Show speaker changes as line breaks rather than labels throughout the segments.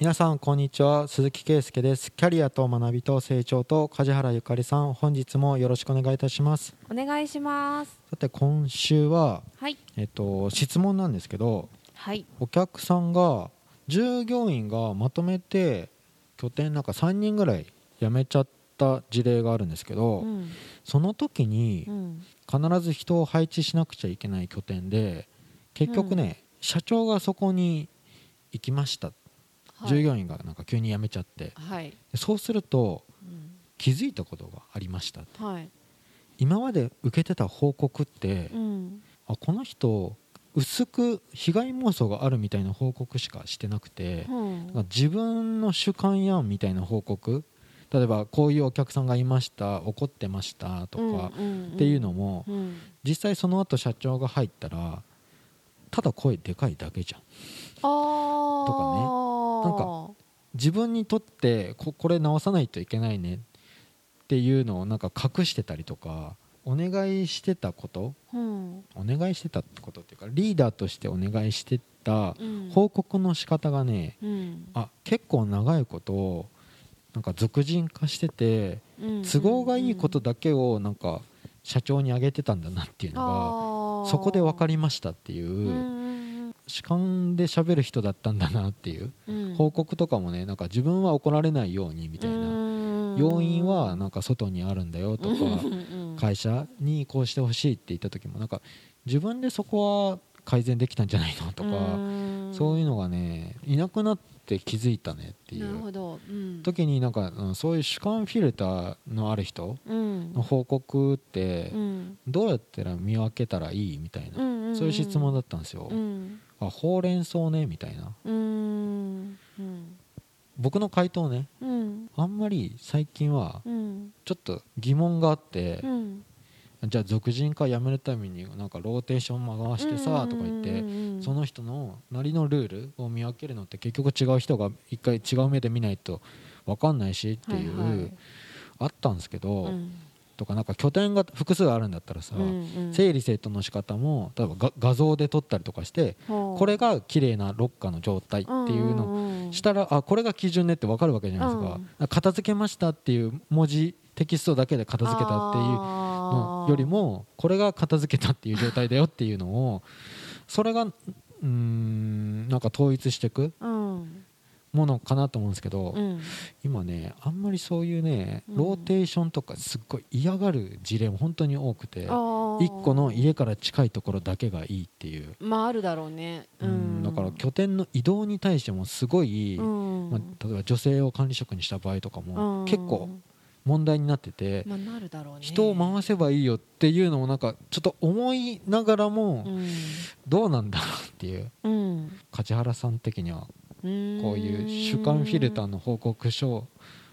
皆さんこんにちは。鈴木圭介です。キャリアと学びと成長と梶原ゆかりさん本日もよろしくお願いいたします。
お願いします。
さて今週は
はい。
えっと質問なんですけど
はい。
お客さんが従業員がまとめて拠点なんか3人ぐらい辞めちゃった事例があるんですけど、
うん。
その時に
うん。
必ず人を配置しなくちゃいけない拠点で結局ね、社長がそこに行きました、
はい
従業員がなんか急に辞めちゃって。
はい。
でそうすると
うん。
気づいたことがありました
はい。
今まで受けてた報告って、
うん。
あこの人薄く被害妄想があるみたいな報告しかしてなくて、
うん
自分の主観やんみたいな報告。例えばこういうお客さんがいました怒ってましたとか、っていうのも、
うん。
実際その後社長が入ったらただ声でかいだけじゃん。とかねなんか自分にとってここれ直さないといけないねっていうのをなんか隠してたりとかお願いしてたこと
うん。
お願いしてたってことっていうかリーダーとしてお願いしてた
うん。
報告の仕方がね
うん。
あ結構長いことなんか俗人化してて
うん
都合がいいことだけをなんか社長にあげてたんだなっていうのがそこで分か
り
りましたっていう主観で喋る人だったんだなっていう報告とかもねなんか自分は怒られないようにみたいな。要因はなんか外にあるんだよとか会社にこうしてほしいって言った時もなんか自分でそこは改善できたんじゃないのとかそういうのがねいなくなって気づいたねっていう。
ど。うん。
時になんかうんそういう主観フィルターのある人
うん。
の報告って
うん。
どうやったら見分けたらいいみたいな
うん。
そういう質問だったんですよ。
うん
あほうれん草ねみたいな。
うん。うん。
僕の回答ね
うん。
あんまり最近は
うん。
ちょっと疑問があって
うん。
じゃあ俗人化やめるためになんかローテーション回してさとか言ってその人のなりのルールを見分けるのって結局違う人が一回違う目で見ないと分かんないしっていう、
はいはい。
あったんですけど、
うん
とかなんか拠点が複数あるんだったらさ、
うんうん。
整理整頓の仕方も例えばが画像で撮ったりとかして
ほう。
これが綺麗なロッカーの状態っていうの
の
したらあこれが基準ねって分かるわけじゃないですか、
うん。
片付けましたっていう文字テキストだけで片付けたっていうのよりもこれが片付けたっていう状態だよっていうのをそれがうーんなんか統一していく
うん
ものかなと思うんですけど、
うん。
今ねあんまりそういうね
うん。
ローテーションとかすっごい嫌がる事例も本当に多くて
あー。
1個の家から近いところだけがいいっていう、
まああるだろうね。
うん。だから拠点の移動に対してもすごい、
うん。
まあ、例えば女性を管理職にした場合とかも
うん。
結構問題になってて、
まあなるだろうね。
人を回せばいいよっていうのもなんかちょっと思いながらも
うん。
どうなんだろうっていう。
うん。
梶原さん的には
こ
こういう主観フィルターの報告書を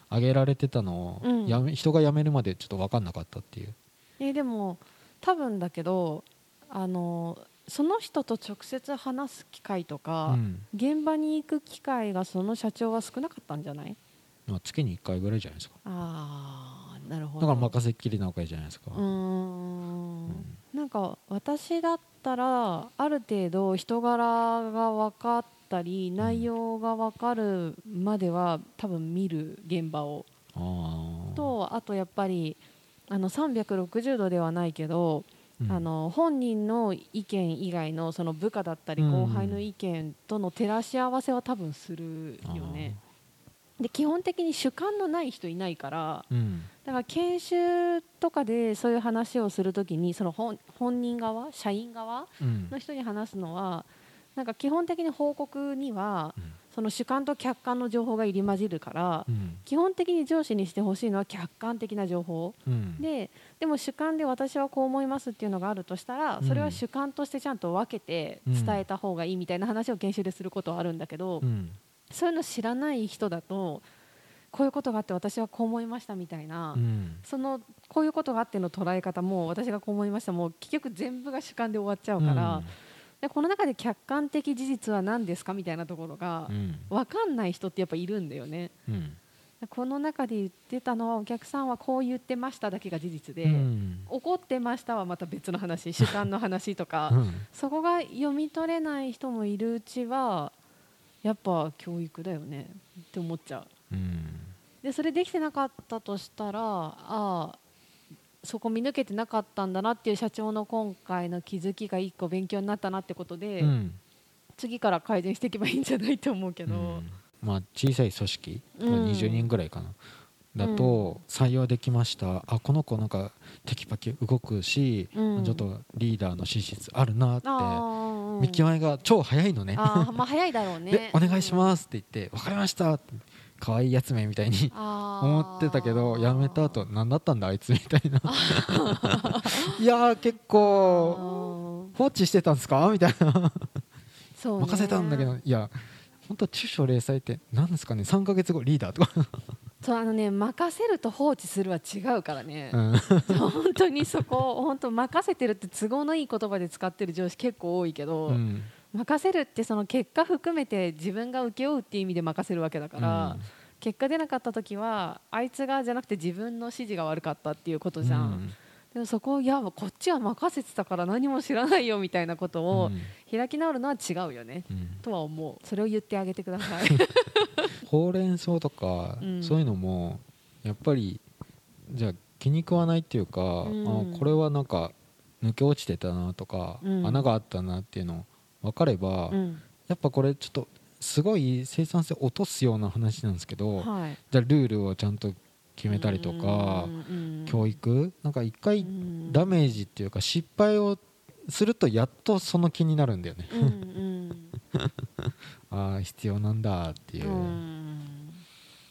上げられてたのを
うん。
やめ人が辞めるまでちょっと分かんなかったっていう。
えでも多分だけどあのその人と直接話す機会と
う
か、
ん。
現場に行く機会がその社長は少なかったんじゃない？
まあ月に1回ぐらいじゃないですか。
ああなるほ
だ
ど
から任せっきりなわけじゃないですか、
うーん。
うん。
なんか私だったらある程度人柄が分かったり内容が分かるまでは多分見る現場を。とあとやっぱりあの360度ではないけど、
うん。
あの本人の意見以外のその部下だったり
うん。
後輩の意見との照らし合わせは多分するよね。で基本的に主観のない人いないから
うん。
だから研修とかでそういう話をするときにその本本人側社員側
うん。
の人に話すのはなんか基本的に報告には
うん。
その主観と客観の情報が入り混じるから
うん。
基本的に上司にしてほしいのは客観的な情報。
うん。
ででも主観で私はこう思いますっていうのがあるとしたらそれは主観としてちゃんと分けて伝えた方がいいみたいな話を研修ですることはあるんだけど
うん。
そういうの知らない人だとこういうことがあって私はこう思いましたみたいな、
うん。
そのこういうことがあっての捉え方も私がこう思いました。もう結局全部が主観で終わっちゃうから、でこの中で客観的事実は何ですかみたいなところが
うん。
分かんない人ってやっぱいるんだよね。
うん。
この中で言ってたのはお客さんはこう言ってましただけが事実で、
うん。
怒ってましたはまた別の話主観の話とか、
うん。
そこが読み取れない人もいるうちはやっぱ教育だよねって思っちゃう。
うん。
でそれできてなかったとしたらああそこ見抜けてなかったんだなっていう社長の今回の気づきが一個勉強になったなってことで、
うん。
次から改善していけばいいんじゃないと思うけど、
うん。まあ小さい組織、
うん。
まあ20人ぐらいかな。だと採用できました。あこの子なんかテキパキ動くし、
うん。
ちょっとリーダーの資質あるなって見極めが超早いのね。
まあ早いだろう
で
ね
お願いしますって言って分かりましたって可愛いやつめみたいに思
思
ってたけど辞めた後何だったんだあいつみたいな。いやー結構放置してたんですか？みたいな。
そうね。
任せたんだけどいや本当中小零細って何ですかね？3ヶ月後リーダーとか、
そうあのね任せると放置するは違うからね。
う、ん。
本当にそこ本当任せてるって都合のいい言葉で使ってる上司結構多いけど、
うん
任せるってその結果含めて自分が請け負うっていう意味で任せるわけだから、結果出なかった時はあいつがじゃなくて自分の指示が悪かったっていうことじゃん、でもそこをいやこっちは任せてたから何も知らないよみたいなことを
うん。
開き直るのは違うよね、
うん。
とは思う。それを言ってあげてください。
ほうれん草とか、
うん。
そういうのもやっぱりじゃあ気に食わないっていうか、
うん。
あこれはなんか抜け落ちてたなとか、
うん。
穴があったなっていうの分かれば、
うん。
やっぱこれちょっとすごい生産性落とすような話なんですけど、
はい。
じゃあルールをちゃんと決めたりとか、教育？なんか一回ダメージっていうか失敗をするとやっとその気になるんだよね、
うんうん。
ああ必要なんだっていう。う、
ん。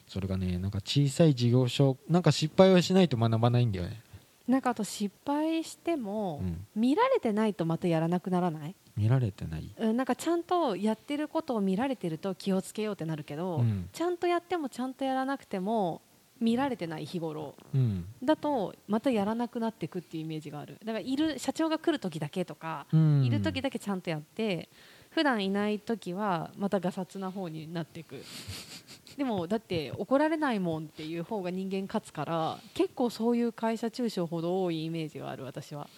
それがねなんか小さい事業所なんか失敗をしないと学ばないんだよね、
なんかあと失敗しても、
うん、
見られてないとまたやらなくならない、
見られてない、
うん、なんかちゃんとやってることを見られてると気をつけようってなるけど、
うん。
ちゃんとやってもちゃんとやらなくても見られてない日頃
うん。
だとまたやらなくなっていくっていうイメージがある。だからいる社長が来る時だけとか、
うん、
いる時だけちゃんとやって普段いない時はまたガサツな方になっていくでもだって怒られないもんっていう方が人間勝つから結構そういう会社中小ほど多いイメージがある私は。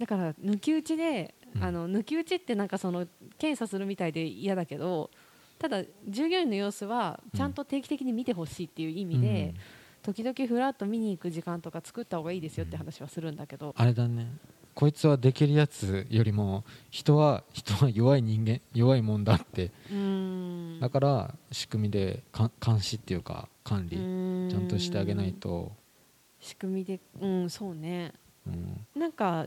だから抜き打ちで、
うん。
あの抜き打ちってなんかその検査するみたいで嫌だけどただ従業員の様子はちゃんと定期的に見てほしいっていう意味で、時々フラッと見に行く時間とか作った方がいいですよって話はするんだけど、
あれだねこいつはできるやつよりも人は人は弱い人間弱いもんだってだから仕組みでか監視っていうか管理ちゃんとしてあげないと、
仕組みでうんそうね。
うん。
なんか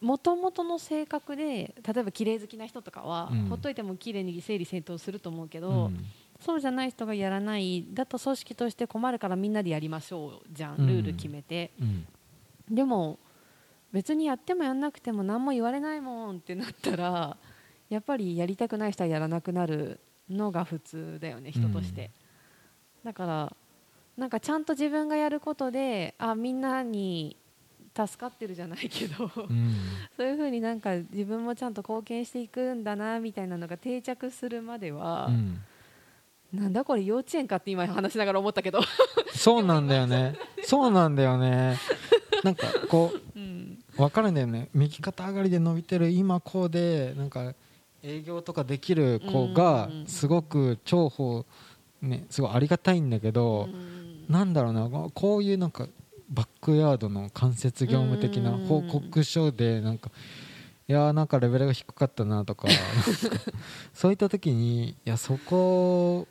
もともとの性格で例えば綺麗好きな人とかは、
うん。
ほっといても綺麗に整理整頓すると思うけど、
うん。
そうじゃない人がやらないだと組織として困るからみんなでやりましょうじゃん
うん。
ルール決めて、
うん。
でも別にやってもやんなくても何も言われないもんってなったらやっぱりやりたくない人はやらなくなるのが普通だよね人として、だからなんかちゃんと自分がやることであみんなに助かってるじゃないけど、
うん。
そういうふうになんか自分もちゃんと貢献していくんだなみたいなのが定着するまでは、
うん。
なんだこれ幼稚園かって今話しながら思ったけど、
そうなんだよね。そうなんだよね。なんかこ
うん
う分かるんだよね。右肩上がりで伸びてる今こうでなんか営業とかできる子が
うん
すごく重宝ねすごいありがたいんだけど、
うん。
なんだろうなこういうなんかバックヤードの間接業務的な
うん。
報告書でなんかいやーなんかレベルが低かったなとか そういった時にいやそこ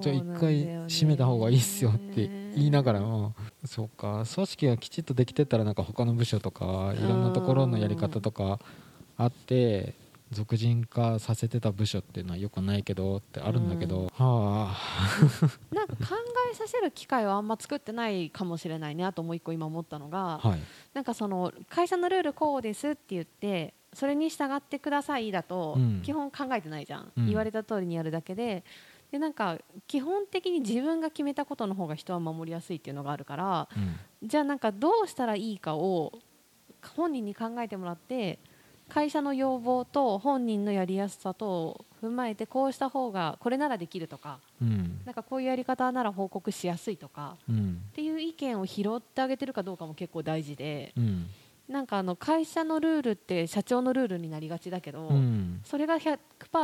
じゃあ一回閉めた方がいいっすよって言いながらもそうか。組織がきちっとできてたらなんか他の部署とかいろんなところのやり方とかあって俗人化させてた部署っていうのはよくないけどってあるんだけど、
うん。
はあ。
なんか考えさせる機会をあんま作ってないかもしれないねあともう一個今思ったのが、
はい。
なんかその会社のルールこうですって言ってそれに従ってくださいだと、
うん。
基本考えてないじゃん、
うん。
言われた通りにやるだけででなんか基本的に自分が決めたことの方が人は守りやすいっていうのがあるから
うん。
じゃあなんかどうしたらいいかを本人に考えてもらって会社の要望と本人のやりやすさと踏まえてこうした方がこれならできるとか
うん。
なんかこういうやり方なら報告しやすいとか
うん。
っていう意見を拾ってあげてるかどうかも結構大事で
うん。
なんかあの会社のルールって社長のルールになりがちだけど、
うん。
それが100%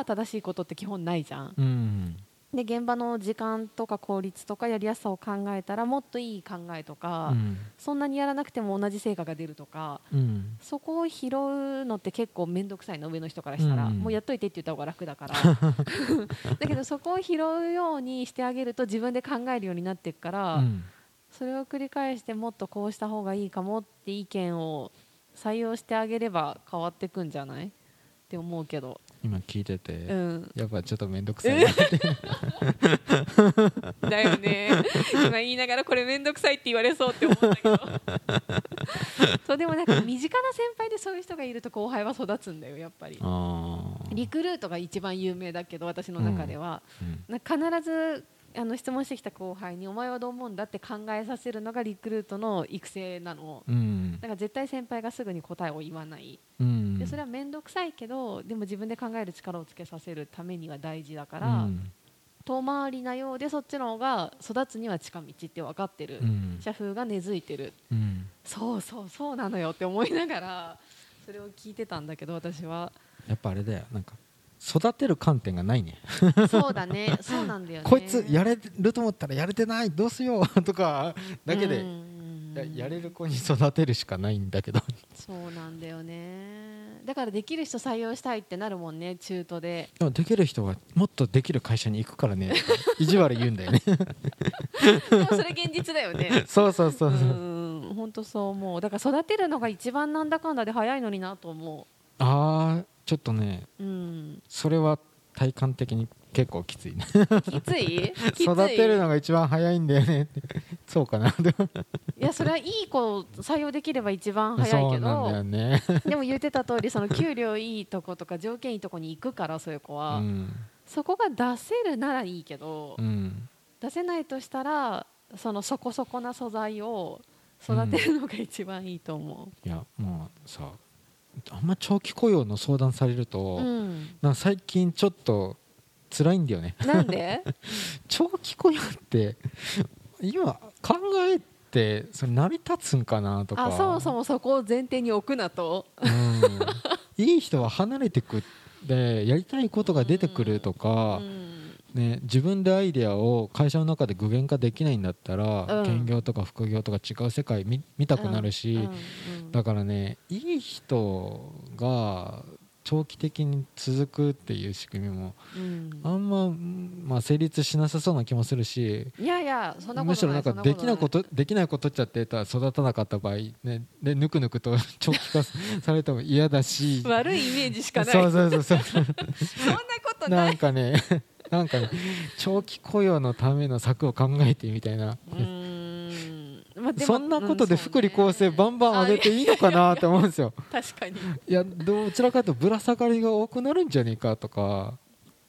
正しいことって基本ないじゃん。
うん
で現場の時間とか効率とかやりやすさを考えたらもっといい考えとか、
うん。
そんなにやらなくても同じ成果が出るとか
うん。
そこを拾うのって結構面倒くさいの上の人からしたら、
うん。
もうやっといてって言った方が楽だから。だけどそこを拾うようにしてあげると自分で考えるようになっていくから、
うん。
それを繰り返してもっとこうした方がいいかもって意見を採用してあげれば変わってくんじゃない？って思うけど、
今聞いてて、
うん、
やっぱちょっと面倒くさいなって。
だよね。今言いながらこれ面倒くさいって言われそうって思ったけど。そうでもなんか身近な先輩でそういう人がいると後輩は育つんだよやっぱり。リクルートが一番有名だけど私の中では、
うん。
な必ずあの質問してきた後輩にお前はどう思うんだって考えさせるのがリクルートの育成なの。
うん。
だから絶対先輩がすぐに答えを言わない。
うん。
でそれは面倒くさいけどでも自分で考える力をつけさせるためには大事だから、
うん。
遠回りなようでそっちの方が育つには近道って分かってる、
うん。
社風が根付いてる。
うん。
そうそうそうなのよって思いながらそれを聞いてたんだけど私は。
やっぱあれだよなんか育てる観点がないね。
そうだね。そうなんだよね。
こいつやれると思ったらやれてないどうしようとかだけで
うん。
ややれる子に育てるしかないんだけど。
そうなんだよね。だからできる人採用したいってなるもんね中途で。
でもできる人はもっとできる会社に行くからね。意地悪言うんだよね。
でもそれ現実だよね。
そうそうそうう。そう、
ん本当そう思う。だから育てるのが一番なんだかんだで早いのになと思
ああちょっとね
ううん。
それは体感的に結構きついね。
きつい？
育てるのが一番早いんだよね。そうかな。でも。
いやそれはいい子を採用できれば一番早いけど。
ね、
でも言ってた通りその給料いいとことか条件いいとこに行くからそういう子
う
は、
ん。
そこが出せるならいいけど、
うん、
出せないとしたらそのそこそこな素材を育てるのが一番いいと思
いやもうさあんま長期雇用の相談されると、
う、うん、
な最近ちょっと辛いんだよね。
なんで？
長期雇用って今考えてそれ成り立つんかなとか。
あそもそもそこを前提に置くなと。
うん、いい人は離れてくでやりたいことが出てくるとか。
う、ん
ね、自分でアイデアを会社の中で具現化できないんだったら、
うん。
兼業とか副業とか違う世界見見たくなるし、
うんうん
だからねいい人が長期的に続くっていう仕組みも
うん。
あんま、うんまあ、成立しなさそうな気もするし
いやいやそんなことない
むしろなんか
そ
できないこ
と
とできないことっちゃってたら育たなかった場合、ね、でぬくぬくと 長期化されても嫌だし。
悪いイメージしかない。
そうそうそうそう。
そんなことな
ないんかね なんかね長期雇用のための策を考えてみたいな、
まあ
そんなことで
うん
福利厚生バンバン上げていいのかなって思うんですよ。
確かに。
いやどちらかというとぶら下がりが多くなるんじゃねえかとか。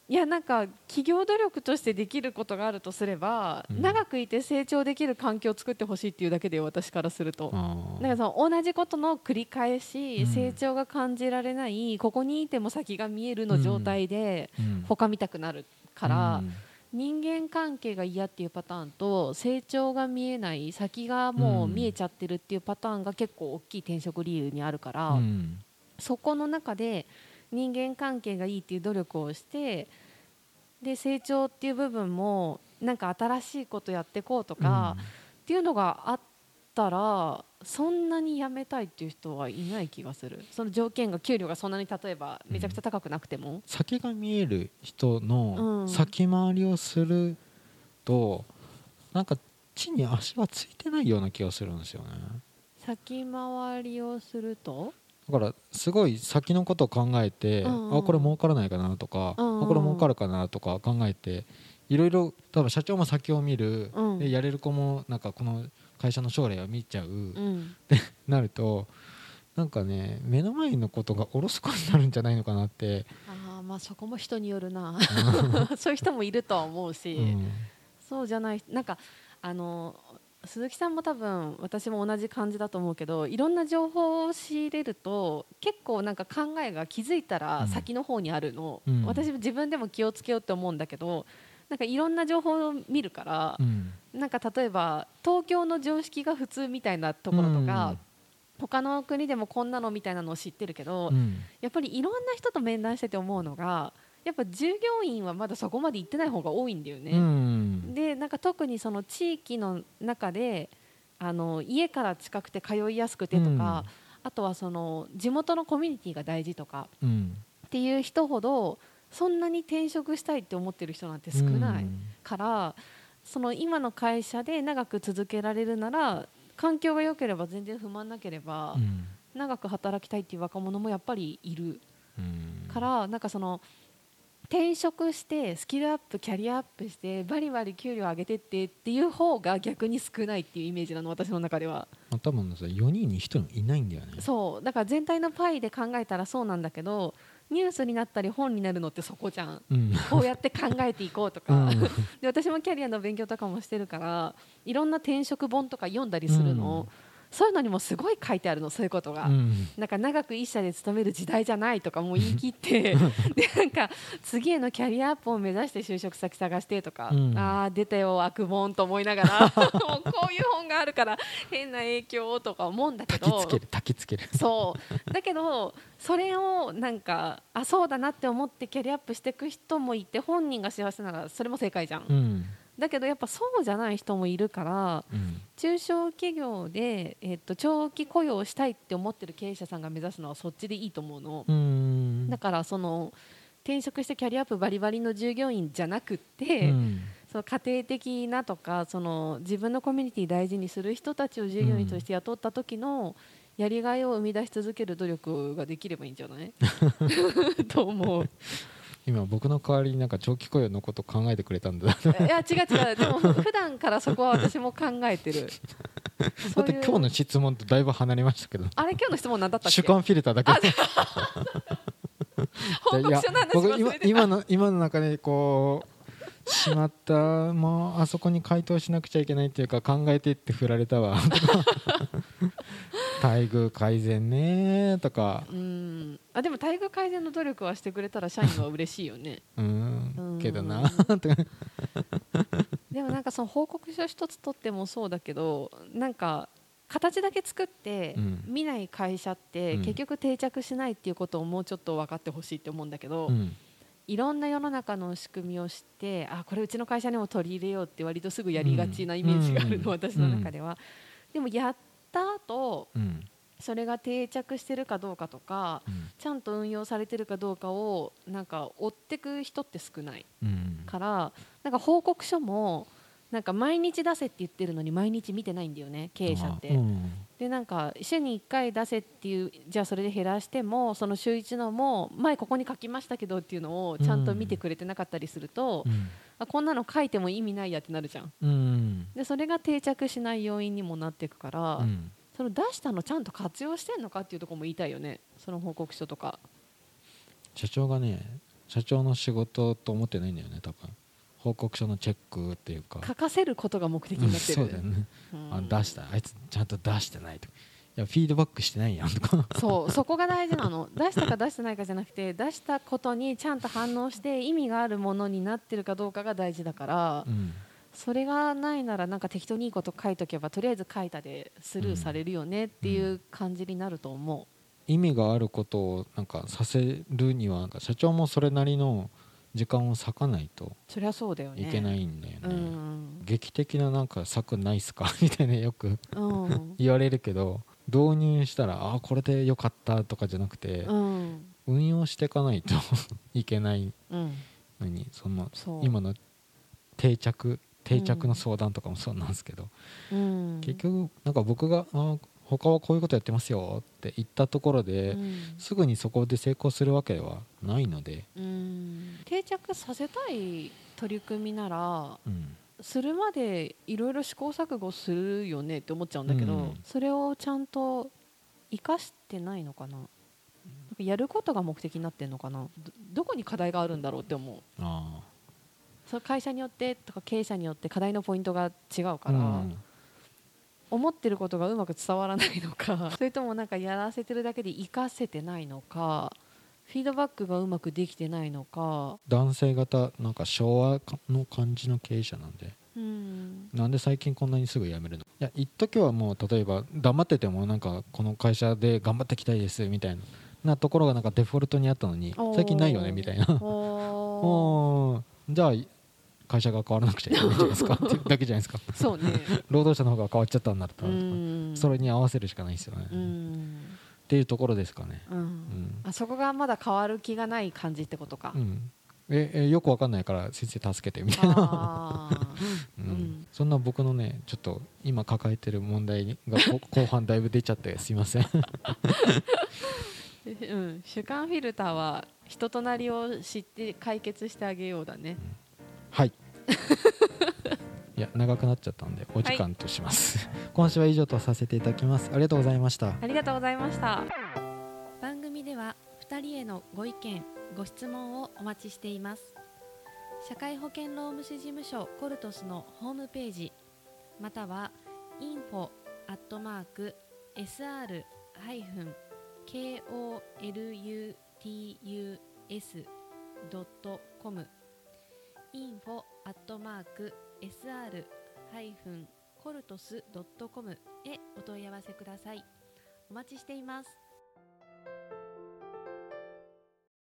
いやなんか企業努力としてできることがあるとすれば、
うん。
長くいて成長できる環境を作ってほしいっていうだけで私からすると、なんかその同じことの繰り返し、
うん。
成長が感じられないここにいても先が見えるの状態で
うん。
他見たくなるから、
うん。
人間関係が嫌っていうパターンと成長が見えない先がもう見えちゃってるっていうパターンが結構大きい転職理由にあるから、
うん。
そこの中で人間関係がいいっていう努力をしてで成長っていう部分もなんか新しいことやっていこうとか、っていうのがあったらそんなに辞めたいっていう人はいない気がする。その条件が給料がそんなに例えばめちゃくちゃ高くなくても、
先が見える人
う
の
ん。
先回りをするとなんか地に足がついてないような気がするんですよね。
先回りをすると？
だからすごい先のことを考えて、
うんうん。
あこれ儲からないかなとか、
うんうん。
あこれ儲かるかなとか考えていろいろ多分社長も先を見る、
うん。
でやれる子もなんかこの会社の将来を見ちゃう、
うん。
なるとなんかね目の前のことがおろそかになるんじゃないのかなって、
あーまあそこも人によるな。そういう人もいるとは思うし、
うん。
そうじゃないなんかあの鈴木さんも多分私も同じ感じだと思うけどいろんな情報を仕入れると結構なんか考えが気づいたら先の方にあるの、
うん。
私も自分でも気をつけようって思うんだけどなんかいろんな情報を見るから
う、ん
なんか例えば東京の常識が普通みたいなところとか、他の国でもこんなのみたいなのを知ってるけど、
うん。
やっぱりいろんな人と面談してて思うのがやっぱ従業員はまだそこまで行ってない方が多いんだよ
う
ね。
ん。
でなんか特にその地域の中であの家から近くて通いやすくてとか、あとはその地元のコミュニティが大事とか
うん。
っていう人ほどそんなに転職したいって思ってる人なんて少ない
うん
から、その今の会社で長く続けられるなら環境が良ければ全然不満なければ、
うん。
長く働きたいっていう若者もやっぱりいる。
うん。
からなんかその転職してスキルアップキャリアアップしてバリバリ給料上げてってっていう方が逆に少ないっていうイメージなの私の中では。
まあ多分さ4人に1人もいないんだよね。
そう。だから全体のパイで考えたらそうなんだけどニュースになったり本になるのってそこじゃん。
うん。
こうやって考えていこうとか、
うん。
で私もキャリアの勉強とかもしてるからいろんな転職本とか読んだりするの、そういうのにもすごい書いてあるのそういうことが。
うん。
なんか長く一社で勤める時代じゃないとかもう言い切って でなんか次へのキャリアアップを目指して就職先探してとか、
うん。
ああ出たよ悪本と思いながら もうこういう本があるから変な影響とか思うんだけど。
焚きつける焚きつける。
そう。だけどそれをなんかあそうだなって思ってキャリアアップしていく人もいて本人が幸せならそれも正解じゃん、
うん
だけどやっぱそうじゃない人もいるから
うん。
中小企業で、えっと長期雇用したいって思ってる経営者さんが目指すのはそっちでいいと思うの、
うん。
だからその転職してキャリアアップバリバリの従業員じゃなくって、
うん。
その家庭的なとかその自分のコミュニティ大事にする人たちを従業員として雇った時のやりがいを生み出し続ける努力ができればいいんじゃない？と思う
今僕の代わりになんか長期雇用のこと考えてくれたんだ
いや違う違う。でも普段からそこは私も考えてる。
だって今日の質問とだいぶ離れましたけど。
あれ今日の質問何だったっけ？
主観フィルターだけ。
報告書の話
今の今の中でこうしまった。もうあそこに回答しなくちゃいけないっていうか考えてって振られたわ。待遇改善ねとか。
うん。あでも待遇改善の努力はしてくれたら社員は嬉しいよね。
う
うん。
んけどな
でもなんかその報告書一つ取ってもそうだけどなんか形だけ作って
うん。
見ない会社って
うん。
結局定着しないっていうことをもうちょっと分かってほしいって思うんだけど、
うん
いろんな世の中の仕組みを知ってあこれうちの会社にも取り入れようって割とすぐやりがちなイメージがあるの、
うん
私の中では。でもやった後
うん。
それが定着してるかどうかとか
うん。
ちゃんと運用されてるかどうかをなんか追ってく人って少ない
うん。
からなんか報告書もなんか毎日出せって言ってるのに毎日見てないんだよね経営者って。
うん
でなんか週に1回出せっていうじゃあそれで減らしてもその週1のも前ここに書きましたけどっていうのをちゃんと見てくれてなかったりすると、
うん。
あこんなの書いても意味ないやってなるじゃん。
うん。
でそれが定着しない要因にもなっていくから、
うん。
その出したのちゃんと活用してんのかっていうところも言いたいよね。その報告書とか。
社長がね社長の仕事と思ってないんだよね多分報告書のチェックっていうか。
書かせることが目的になってる、
そうだよね、
うん。
あ出した。あいつちゃんと出してないとか。いやフィードバックしてないやんとか
そうそこが大事なの。出したか出してないかじゃなくて出したことにちゃんと反応して意味があるものになってるかどうかが大事だから、
うん。
それがないならなんか適当にいいこと書いとけばとりあえず書いたでスルーされるよねっていう感じになると思
意味があることをなんかさせるにはなんか社長もそれなりの時間を割かないと
うそりゃそうだよね。
いけないんだよね。
うん。
劇的ななんか策ないっすか？みたいなよく
うん。
言われるけど導入したらあこれでよかったとかじゃなくて
うん。
運用していかないと いけない
うん。
のにその今の定着定着の相談とかもそうなんですけど、
うん。
結局なんか僕があ他はこういうことやってますよって言ったところで、
うん。
すぐにそこで成功するわけではないので、
うん。定着させたい取り組みなら
うん。
するまでいろいろ試行錯誤するよねって思っちゃうんだけど、
うん。
それをちゃんと生かしてないのかな。やることが目的になってんのかな。どどこに課題があるんだろうって思う。
あ
その会社によってとか経営者によって課題のポイントが違う
あ
から、
うん
思ってることがうまく伝わらないのか。それともなんかやらせてるだけで活かせてないのか。フィードバックがうまくできてないのか。
男性型なんか昭和の感じの経営者なんで。
ううん、
なんで最近こんなにすぐ辞めるの？いや一時はもう例えば黙っててもなんかこの会社で頑張っていきたいですみたいななところがなんかデフォルトにあったのに最近ないよねみたいな。じゃあ会社が変わらなくちゃいけないじゃないですか？ってだけじゃないですか？
そうね。
労働者の方が変わっちゃったんだったらそれに合わせるしかないですよね。っていうところですかね、
うん。うん、あそこがまだ変わる気がない感じってことか、
うん、ええよくわかんないから先生助けてみたいな、うん、そんな僕のねちょっと今抱えてる問題が後半だいぶ出ちゃってすいません。
うん、主観フィルターは人となりを知って解決してあげようだね、うん、
はい。いや長くなっちゃったんでお時間とします、はい、今週は以上とさせていただきます。ありがとうございました。
ありがとうございました。番組では2人へのご意見ご質問をお待ちしています。社会保険労務士事務所コルトスのホームページまたは info ア info at mark sr-coltos.com へお問い合わせください。お待ちしています。